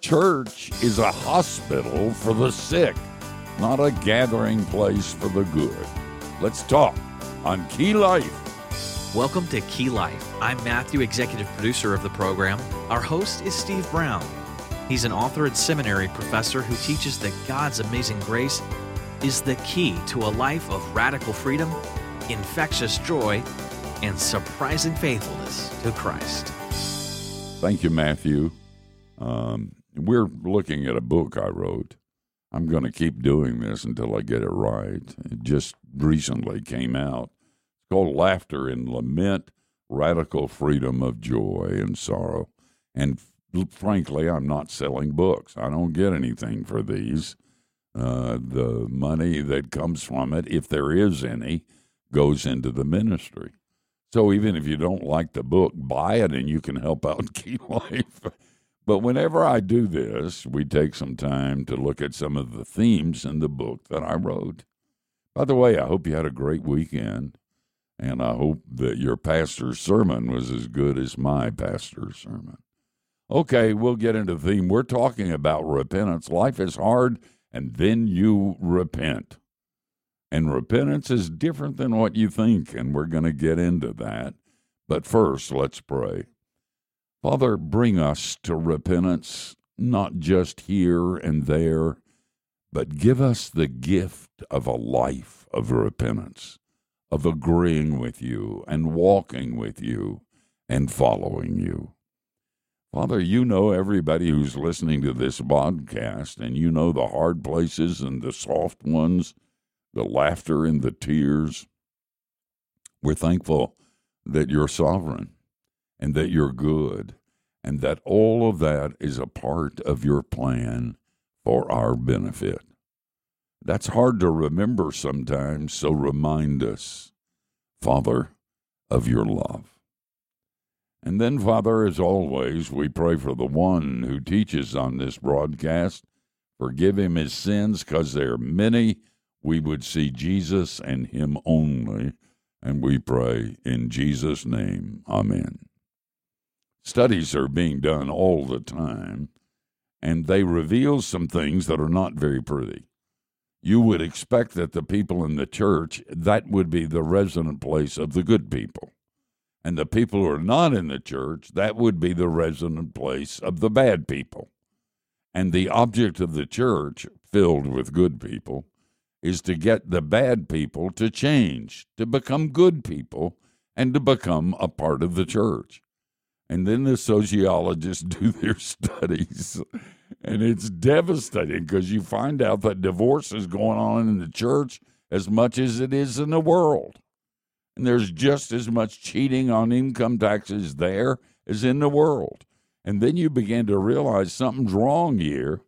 church is a hospital for the sick, not a gathering place for the good. Let's talk on Key Life. Welcome to Key Life. I'm Matthew, executive producer of the program. Our host is Steve Brown. He's an author and seminary professor who teaches that God's amazing grace is the key to a life of radical freedom, infectious joy, and surprising faithfulness to Christ. Thank you, Matthew. Um, we're looking at a book I wrote. I'm going to keep doing this until I get it right. It just recently came out. It's called Laughter and Lament Radical Freedom of Joy and Sorrow. And frankly, I'm not selling books. I don't get anything for these. Uh, the money that comes from it, if there is any, goes into the ministry. So even if you don't like the book, buy it and you can help out Key Life. But whenever I do this, we take some time to look at some of the themes in the book that I wrote. By the way, I hope you had a great weekend, and I hope that your pastor's sermon was as good as my pastor's sermon. Okay, we'll get into the theme. We're talking about repentance. Life is hard, and then you repent. And repentance is different than what you think, and we're going to get into that. But first, let's pray. Father, bring us to repentance, not just here and there, but give us the gift of a life of repentance, of agreeing with you and walking with you and following you. Father, you know everybody who's listening to this podcast, and you know the hard places and the soft ones, the laughter and the tears. We're thankful that you're sovereign and that you're good, and that all of that is a part of your plan for our benefit. That's hard to remember sometimes, so remind us, Father, of your love. And then, Father, as always, we pray for the one who teaches on this broadcast. Forgive him his sins, because they are many. We would see Jesus and him only. And we pray in Jesus' name. Amen. Studies are being done all the time, and they reveal some things that are not very pretty. You would expect that the people in the church, that would be the resident place of the good people. And the people who are not in the church, that would be the resident place of the bad people. And the object of the church, filled with good people, is to get the bad people to change, to become good people, and to become a part of the church. And then the sociologists do their studies. And it's devastating because you find out that divorce is going on in the church as much as it is in the world. And there's just as much cheating on income taxes there as in the world. And then you begin to realize something's wrong here.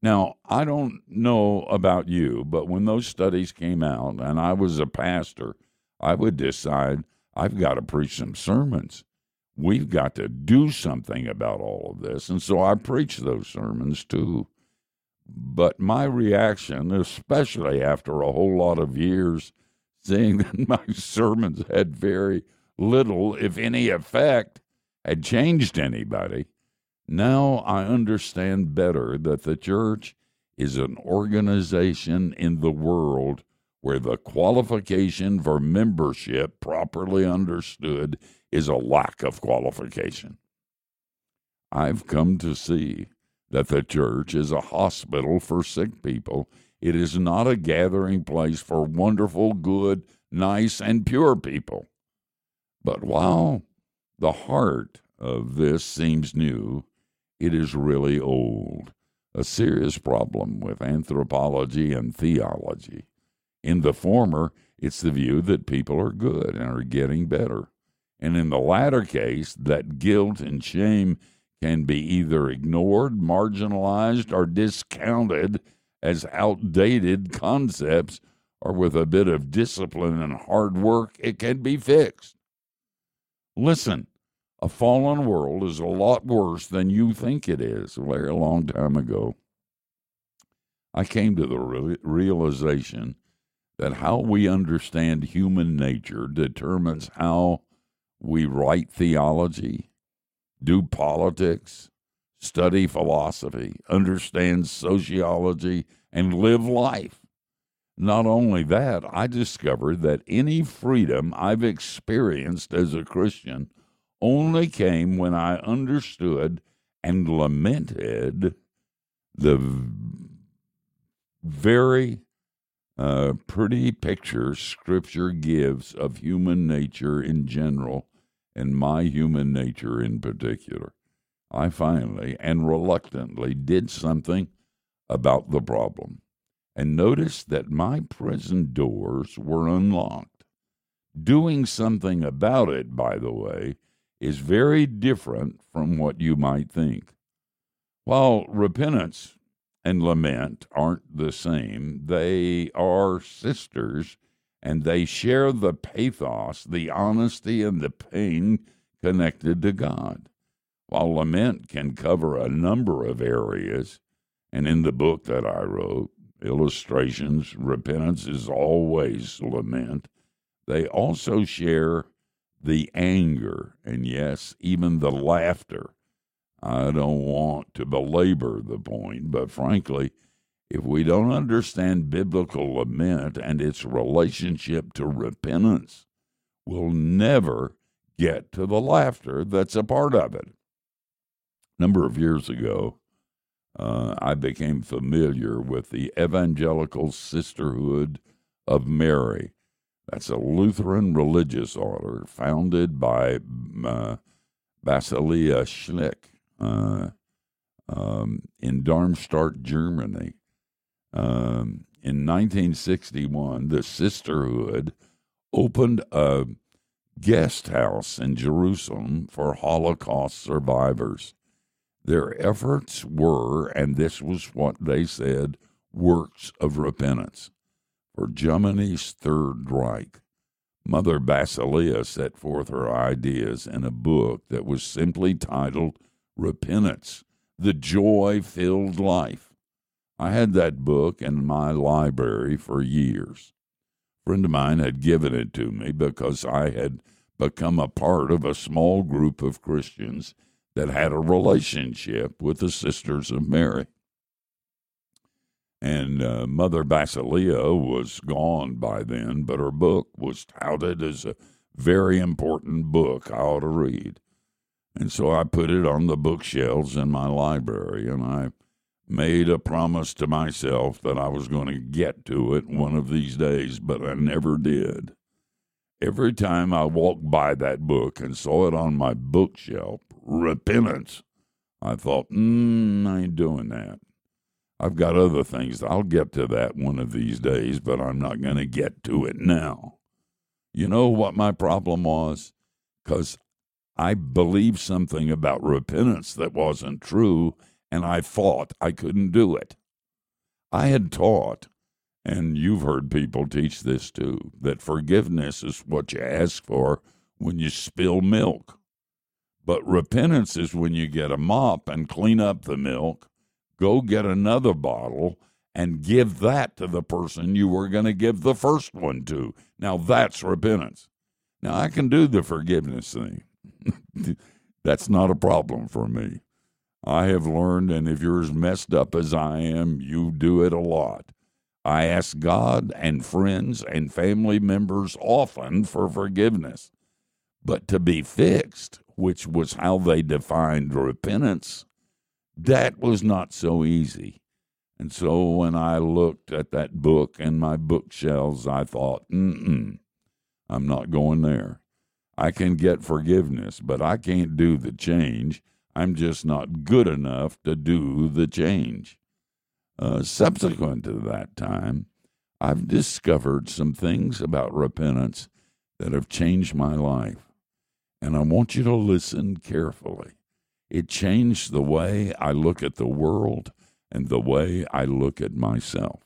Now, I don't know about you, but when those studies came out and I was a pastor, I would decide I've got to preach some sermons we've got to do something about all of this. And so I preach those sermons too. But my reaction, especially after a whole lot of years seeing that my sermons had very little, if any, effect, had changed anybody, now I understand better that the church is an organization in the world where the qualification for membership, properly understood, is a lack of qualification. I've come to see that the church is a hospital for sick people. It is not a gathering place for wonderful, good, nice, and pure people. But while the heart of this seems new, it is really old, a serious problem with anthropology and theology. In the former, it's the view that people are good and are getting better. And in the latter case, that guilt and shame can be either ignored, marginalized, or discounted as outdated concepts, or with a bit of discipline and hard work, it can be fixed. Listen, a fallen world is a lot worse than you think it is. A very long time ago, I came to the realization that how we understand human nature determines how we write theology, do politics, study philosophy, understand sociology, and live life. Not only that, I discovered that any freedom I've experienced as a Christian only came when I understood and lamented the very uh, pretty picture Scripture gives of human nature in general and my human nature in particular. I finally and reluctantly did something about the problem and noticed that my prison doors were unlocked. Doing something about it, by the way, is very different from what you might think. While repentance and lament aren't the same, they are sisters and they share the pathos, the honesty, and the pain connected to God. While lament can cover a number of areas, and in the book that I wrote, Illustrations, Repentance is Always Lament, they also share the anger and, yes, even the laughter. I don't want to belabor the point, but frankly, if we don't understand biblical lament and its relationship to repentance, we'll never get to the laughter that's a part of it. A number of years ago, uh, I became familiar with the Evangelical Sisterhood of Mary. That's a Lutheran religious order founded by uh, Basilea Schlink uh, um, in Darmstadt, Germany. Um, in 1961, the Sisterhood opened a guest house in Jerusalem for Holocaust survivors. Their efforts were, and this was what they said, works of repentance. For Germany's Third Reich, Mother Basilea set forth her ideas in a book that was simply titled Repentance, the Joy Filled Life. I had that book in my library for years. A friend of mine had given it to me because I had become a part of a small group of Christians that had a relationship with the Sisters of Mary. And uh, Mother Basilea was gone by then, but her book was touted as a very important book I ought to read. And so I put it on the bookshelves in my library, and I made a promise to myself that I was going to get to it one of these days, but I never did. Every time I walked by that book and saw it on my bookshelf, Repentance, I thought, mm, I ain't doing that. I've got other things. I'll get to that one of these days, but I'm not going to get to it now. You know what my problem was? Because I believed something about repentance that wasn't true, and I thought I couldn't do it. I had taught, and you've heard people teach this too, that forgiveness is what you ask for when you spill milk. But repentance is when you get a mop and clean up the milk, go get another bottle, and give that to the person you were going to give the first one to. Now that's repentance. Now I can do the forgiveness thing. that's not a problem for me. I have learned, and if you're as messed up as I am, you do it a lot. I ask God and friends and family members often for forgiveness. But to be fixed, which was how they defined repentance, that was not so easy. And so when I looked at that book in my bookshelves, I thought, mm mm I'm not going there. I can get forgiveness, but I can't do the change I'm just not good enough to do the change. Uh, subsequent to that time, I've discovered some things about repentance that have changed my life. And I want you to listen carefully. It changed the way I look at the world and the way I look at myself.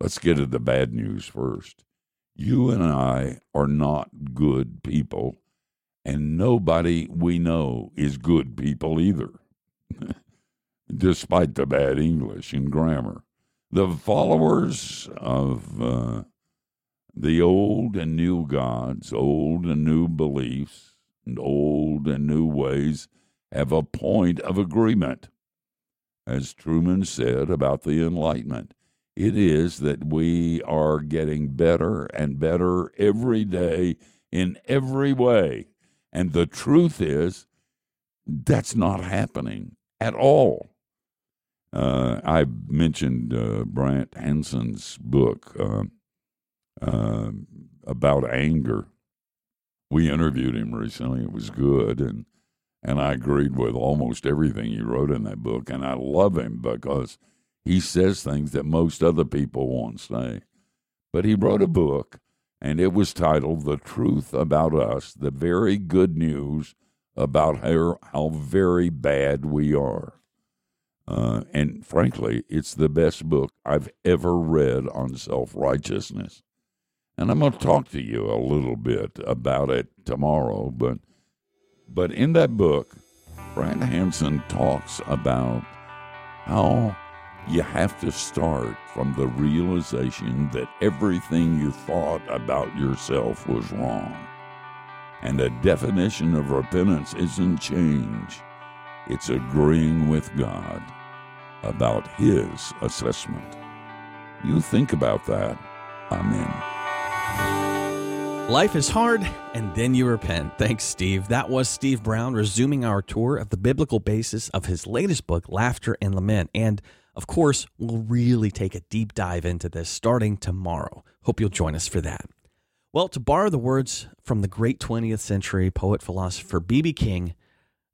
Let's get to the bad news first. You and I are not good people and nobody we know is good people either, despite the bad English and grammar. The followers of uh, the old and new gods, old and new beliefs, and old and new ways have a point of agreement. As Truman said about the Enlightenment, it is that we are getting better and better every day in every way. And the truth is, that's not happening at all. Uh, I mentioned uh, Brant Hanson's book uh, uh, about anger. We interviewed him recently; it was good, and and I agreed with almost everything he wrote in that book. And I love him because he says things that most other people won't say. But he wrote a book, and it was titled "The Truth About Us: The Very Good News About How How Very Bad We Are." Uh, and frankly, it's the best book I've ever read on self righteousness. And I'm going to talk to you a little bit about it tomorrow. But, but in that book, Brant Hanson talks about how you have to start from the realization that everything you thought about yourself was wrong. And the definition of repentance isn't change, it's agreeing with God about his assessment. You think about that. Amen. Life is hard, and then you repent. Thanks, Steve. That was Steve Brown resuming our tour of the biblical basis of his latest book, Laughter and Lament. And of course, we'll really take a deep dive into this starting tomorrow. Hope you'll join us for that. Well, to borrow the words from the great 20th century poet philosopher B.B. King,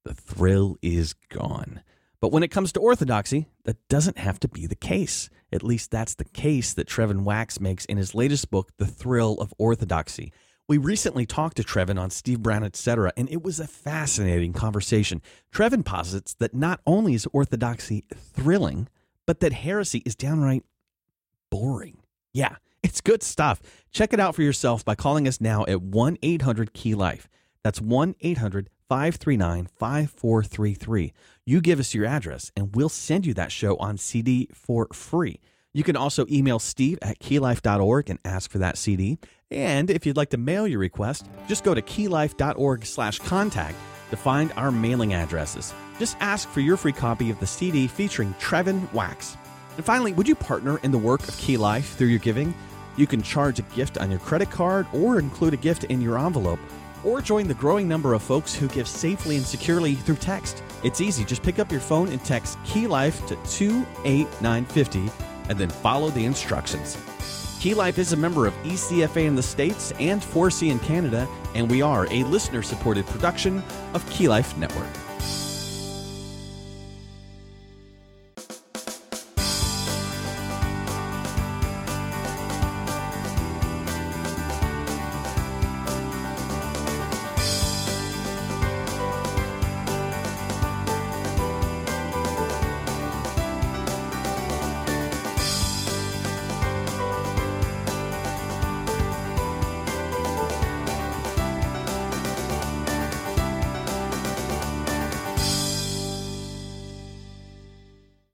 the thrill is gone. But when it comes to orthodoxy, that doesn't have to be the case. At least that's the case that Trevin Wax makes in his latest book, The Thrill of Orthodoxy. We recently talked to Trevin on Steve Brown, etc., and it was a fascinating conversation. Trevin posits that not only is orthodoxy thrilling, but that heresy is downright boring. Yeah, it's good stuff. Check it out for yourself by calling us now at 1 800 Key Life. That's 1 800 539 5433. You give us your address and we'll send you that show on CD for free. You can also email steve at keylife.org and ask for that CD. And if you'd like to mail your request, just go to keylife.org slash contact to find our mailing addresses. Just ask for your free copy of the CD featuring Trevin Wax. And finally, would you partner in the work of Key Life through your giving? You can charge a gift on your credit card or include a gift in your envelope or join the growing number of folks who give safely and securely through text. It's easy. Just pick up your phone and text Key Life to 28950 and then follow the instructions. Key Life is a member of ECFA in the States and 4C in Canada, and we are a listener supported production of Key Life Network.